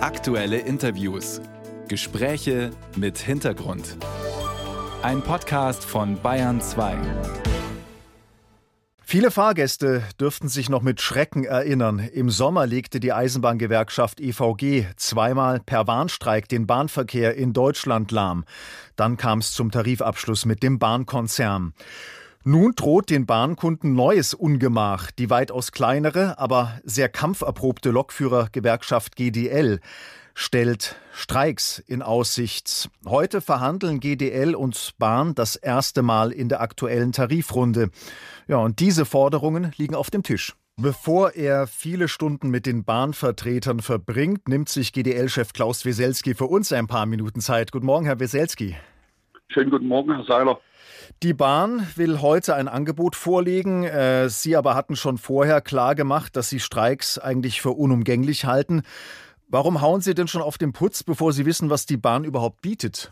Aktuelle Interviews. Gespräche mit Hintergrund. Ein Podcast von Bayern 2. Viele Fahrgäste dürften sich noch mit Schrecken erinnern. Im Sommer legte die Eisenbahngewerkschaft EVG zweimal per Warnstreik den Bahnverkehr in Deutschland lahm. Dann kam es zum Tarifabschluss mit dem Bahnkonzern. Nun droht den Bahnkunden neues Ungemach. Die weitaus kleinere, aber sehr kampferprobte Lokführergewerkschaft GDL stellt Streiks in Aussicht. Heute verhandeln GDL und Bahn das erste Mal in der aktuellen Tarifrunde. Ja, und diese Forderungen liegen auf dem Tisch. Bevor er viele Stunden mit den Bahnvertretern verbringt, nimmt sich GDL-Chef Klaus Weselski für uns ein paar Minuten Zeit. Guten Morgen, Herr Weselski. Schönen guten Morgen, Herr Seiler. Die Bahn will heute ein Angebot vorlegen. Äh, Sie aber hatten schon vorher klar gemacht, dass Sie Streiks eigentlich für unumgänglich halten. Warum hauen Sie denn schon auf den Putz, bevor Sie wissen, was die Bahn überhaupt bietet?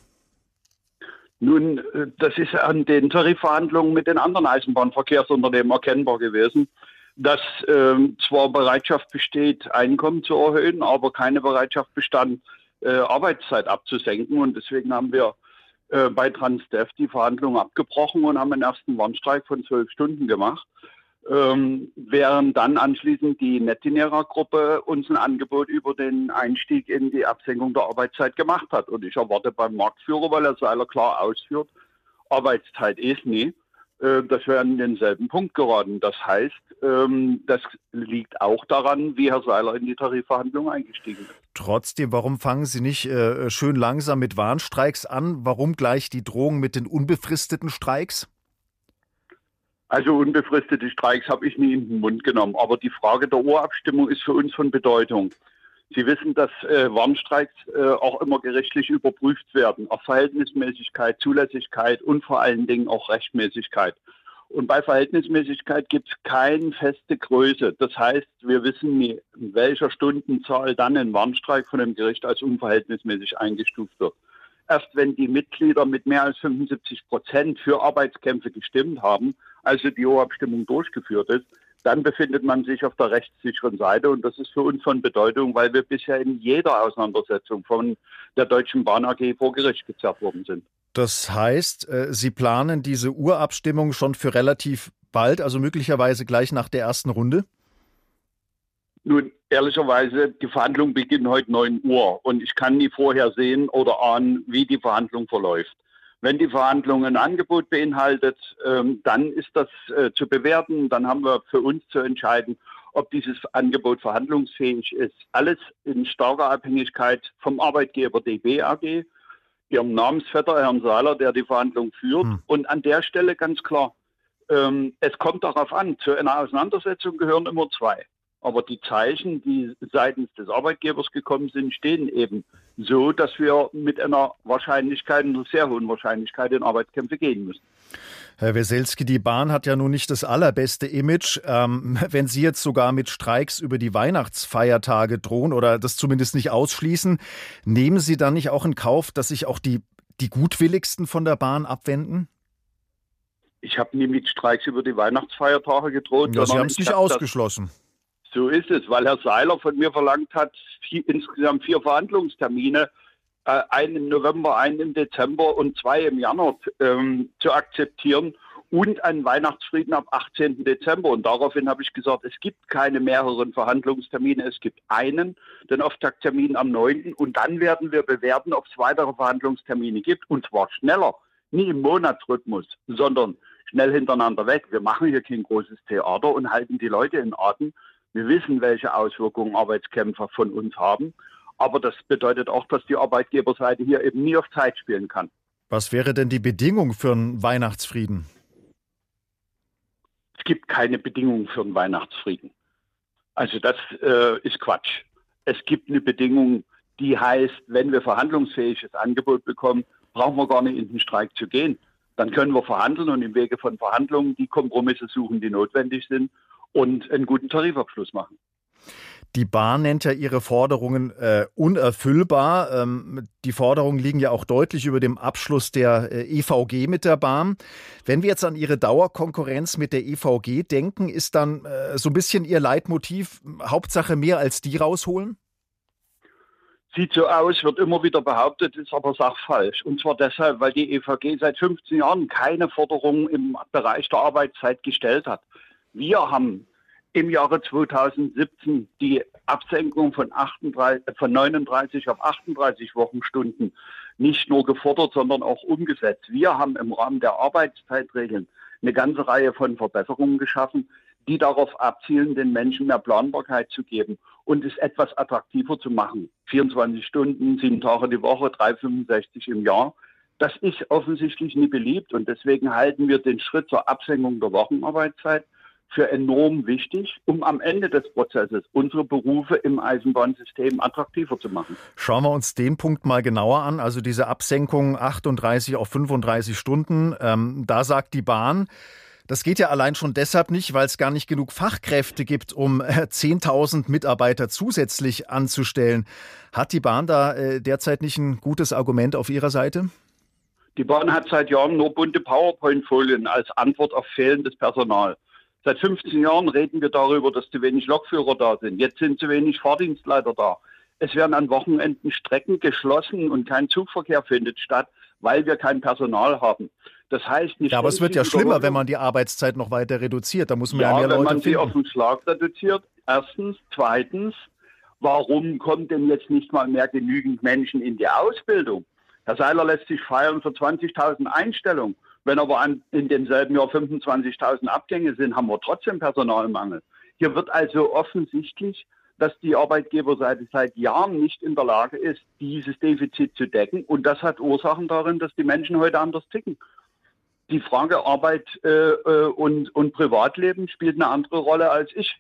Nun, äh, das ist an den Tarifverhandlungen mit den anderen Eisenbahnverkehrsunternehmen erkennbar gewesen, dass äh, zwar Bereitschaft besteht, Einkommen zu erhöhen, aber keine Bereitschaft bestand, äh, Arbeitszeit abzusenken. Und deswegen haben wir äh, bei Transdev die Verhandlungen abgebrochen und haben einen ersten Warnstreik von zwölf Stunden gemacht. Ähm, während dann anschließend die Netinera-Gruppe uns ein Angebot über den Einstieg in die Absenkung der Arbeitszeit gemacht hat. Und ich erwarte beim Marktführer, weil er Seiler klar ausführt, Arbeitszeit ist nie, dass wir an denselben Punkt geraten. Das heißt, ähm, das liegt auch daran, wie Herr Seiler in die Tarifverhandlungen eingestiegen ist. Trotzdem, warum fangen Sie nicht äh, schön langsam mit Warnstreiks an? Warum gleich die Drohung mit den unbefristeten Streiks? Also unbefristete Streiks habe ich nie in den Mund genommen. Aber die Frage der Urabstimmung ist für uns von Bedeutung. Sie wissen, dass äh, Warnstreiks äh, auch immer gerichtlich überprüft werden. Auf Verhältnismäßigkeit, Zulässigkeit und vor allen Dingen auch Rechtmäßigkeit. Und bei Verhältnismäßigkeit gibt es keine feste Größe. Das heißt, wir wissen nie, in welcher Stundenzahl dann ein Warnstreik von dem Gericht als unverhältnismäßig eingestuft wird. Erst wenn die Mitglieder mit mehr als 75 Prozent für Arbeitskämpfe gestimmt haben, also die Urabstimmung durchgeführt ist, dann befindet man sich auf der rechtssicheren Seite. Und das ist für uns von Bedeutung, weil wir bisher in jeder Auseinandersetzung von der Deutschen Bahn AG vor Gericht gezerrt worden sind. Das heißt, äh, Sie planen diese Urabstimmung schon für relativ bald, also möglicherweise gleich nach der ersten Runde? Nun, ehrlicherweise, die Verhandlungen beginnen heute 9 Uhr und ich kann nie vorher sehen oder ahnen, wie die Verhandlung verläuft. Wenn die Verhandlung ein Angebot beinhaltet, ähm, dann ist das äh, zu bewerten. Dann haben wir für uns zu entscheiden, ob dieses Angebot verhandlungsfähig ist. Alles in starker Abhängigkeit vom Arbeitgeber DB AG, ihrem Namensvetter Herrn Seiler, der die Verhandlung führt. Hm. Und an der Stelle ganz klar, ähm, es kommt darauf an, zu einer Auseinandersetzung gehören immer zwei. Aber die Zeichen, die seitens des Arbeitgebers gekommen sind, stehen eben so, dass wir mit einer Wahrscheinlichkeit, einer sehr hohen Wahrscheinlichkeit in Arbeitskämpfe gehen müssen. Herr Weselski, die Bahn hat ja nun nicht das allerbeste Image. Ähm, wenn Sie jetzt sogar mit Streiks über die Weihnachtsfeiertage drohen oder das zumindest nicht ausschließen, nehmen Sie dann nicht auch in Kauf, dass sich auch die, die Gutwilligsten von der Bahn abwenden? Ich habe nie mit Streiks über die Weihnachtsfeiertage gedroht. Ja, Sie haben es nicht ausgeschlossen. Das so ist es, weil Herr Seiler von mir verlangt hat, vier, insgesamt vier Verhandlungstermine, äh, einen im November, einen im Dezember und zwei im Januar ähm, zu akzeptieren und einen Weihnachtsfrieden ab 18. Dezember. Und daraufhin habe ich gesagt, es gibt keine mehreren Verhandlungstermine, es gibt einen, den Auftakttermin am 9. Und dann werden wir bewerten, ob es weitere Verhandlungstermine gibt. Und zwar schneller, nie im Monatsrhythmus, sondern schnell hintereinander weg. Wir machen hier kein großes Theater und halten die Leute in Atem, wir wissen, welche Auswirkungen Arbeitskämpfer von uns haben. Aber das bedeutet auch, dass die Arbeitgeberseite hier eben nie auf Zeit spielen kann. Was wäre denn die Bedingung für einen Weihnachtsfrieden? Es gibt keine Bedingung für einen Weihnachtsfrieden. Also das äh, ist Quatsch. Es gibt eine Bedingung, die heißt, wenn wir verhandlungsfähiges Angebot bekommen, brauchen wir gar nicht in den Streik zu gehen. Dann können wir verhandeln und im Wege von Verhandlungen die Kompromisse suchen, die notwendig sind und einen guten Tarifabschluss machen. Die Bahn nennt ja ihre Forderungen äh, unerfüllbar. Ähm, die Forderungen liegen ja auch deutlich über dem Abschluss der äh, EVG mit der Bahn. Wenn wir jetzt an Ihre Dauerkonkurrenz mit der EVG denken, ist dann äh, so ein bisschen Ihr Leitmotiv Hauptsache mehr als die rausholen? Sieht so aus, wird immer wieder behauptet, ist aber sachfalsch. Und zwar deshalb, weil die EVG seit 15 Jahren keine Forderungen im Bereich der Arbeitszeit gestellt hat. Wir haben im Jahre 2017 die Absenkung von, 38, von 39 auf 38 Wochenstunden nicht nur gefordert, sondern auch umgesetzt. Wir haben im Rahmen der Arbeitszeitregeln eine ganze Reihe von Verbesserungen geschaffen, die darauf abzielen, den Menschen mehr Planbarkeit zu geben und es etwas attraktiver zu machen. 24 Stunden, sieben Tage die Woche, 365 im Jahr. Das ist offensichtlich nie beliebt und deswegen halten wir den Schritt zur Absenkung der Wochenarbeitszeit für enorm wichtig, um am Ende des Prozesses unsere Berufe im Eisenbahnsystem attraktiver zu machen. Schauen wir uns den Punkt mal genauer an. Also diese Absenkung 38 auf 35 Stunden. Ähm, da sagt die Bahn, das geht ja allein schon deshalb nicht, weil es gar nicht genug Fachkräfte gibt, um 10.000 äh, Mitarbeiter zusätzlich anzustellen. Hat die Bahn da äh, derzeit nicht ein gutes Argument auf ihrer Seite? Die Bahn hat seit Jahren nur bunte PowerPoint-Folien als Antwort auf fehlendes Personal. Seit 15 Jahren reden wir darüber, dass zu wenig Lokführer da sind. Jetzt sind zu wenig Fahrdienstleiter da. Es werden an Wochenenden Strecken geschlossen und kein Zugverkehr findet statt, weil wir kein Personal haben. Das heißt nicht. Ja, aber es wird ja schlimmer, wenn man die Arbeitszeit noch weiter reduziert. Da muss man ja, ja mehr wenn Leute man sie auf den Schlag reduziert. Erstens, zweitens, warum kommt denn jetzt nicht mal mehr genügend Menschen in die Ausbildung? Herr Seiler lässt sich feiern für 20.000 Einstellungen. Wenn aber an, in demselben Jahr 25.000 Abgänge sind, haben wir trotzdem Personalmangel. Hier wird also offensichtlich dass die Arbeitgeberseite seit Jahren nicht in der Lage ist, dieses Defizit zu decken. Und das hat Ursachen darin, dass die Menschen heute anders ticken die Frage Arbeit äh, äh, und, und Privatleben spielt eine andere Rolle, als ich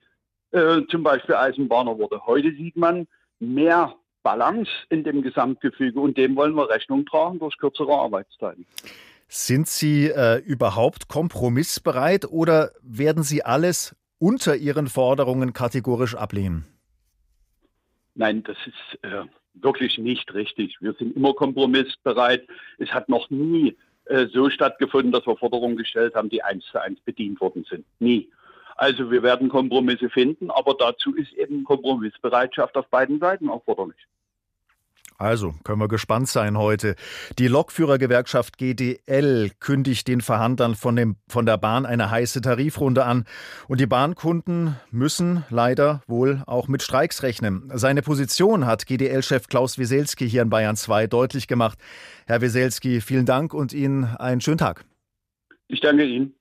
äh, zum Beispiel Eisenbahner wurde. Heute sieht man mehr Balance in dem Gesamtgefüge und dem wollen wir Rechnung tragen durch kürzere Arbeitszeiten. Sind Sie äh, überhaupt kompromissbereit oder werden Sie alles unter Ihren Forderungen kategorisch ablehnen? Nein, das ist äh, wirklich nicht richtig. Wir sind immer kompromissbereit. Es hat noch nie äh, so stattgefunden, dass wir Forderungen gestellt haben, die eins zu eins bedient worden sind. Nie. Also wir werden Kompromisse finden, aber dazu ist eben Kompromissbereitschaft auf beiden Seiten erforderlich. Also können wir gespannt sein heute. Die Lokführergewerkschaft GDL kündigt den Verhandlern von, dem, von der Bahn eine heiße Tarifrunde an. Und die Bahnkunden müssen leider wohl auch mit Streiks rechnen. Seine Position hat GDL-Chef Klaus Wieselski hier in Bayern 2 deutlich gemacht. Herr Wieselski, vielen Dank und Ihnen einen schönen Tag. Ich danke Ihnen.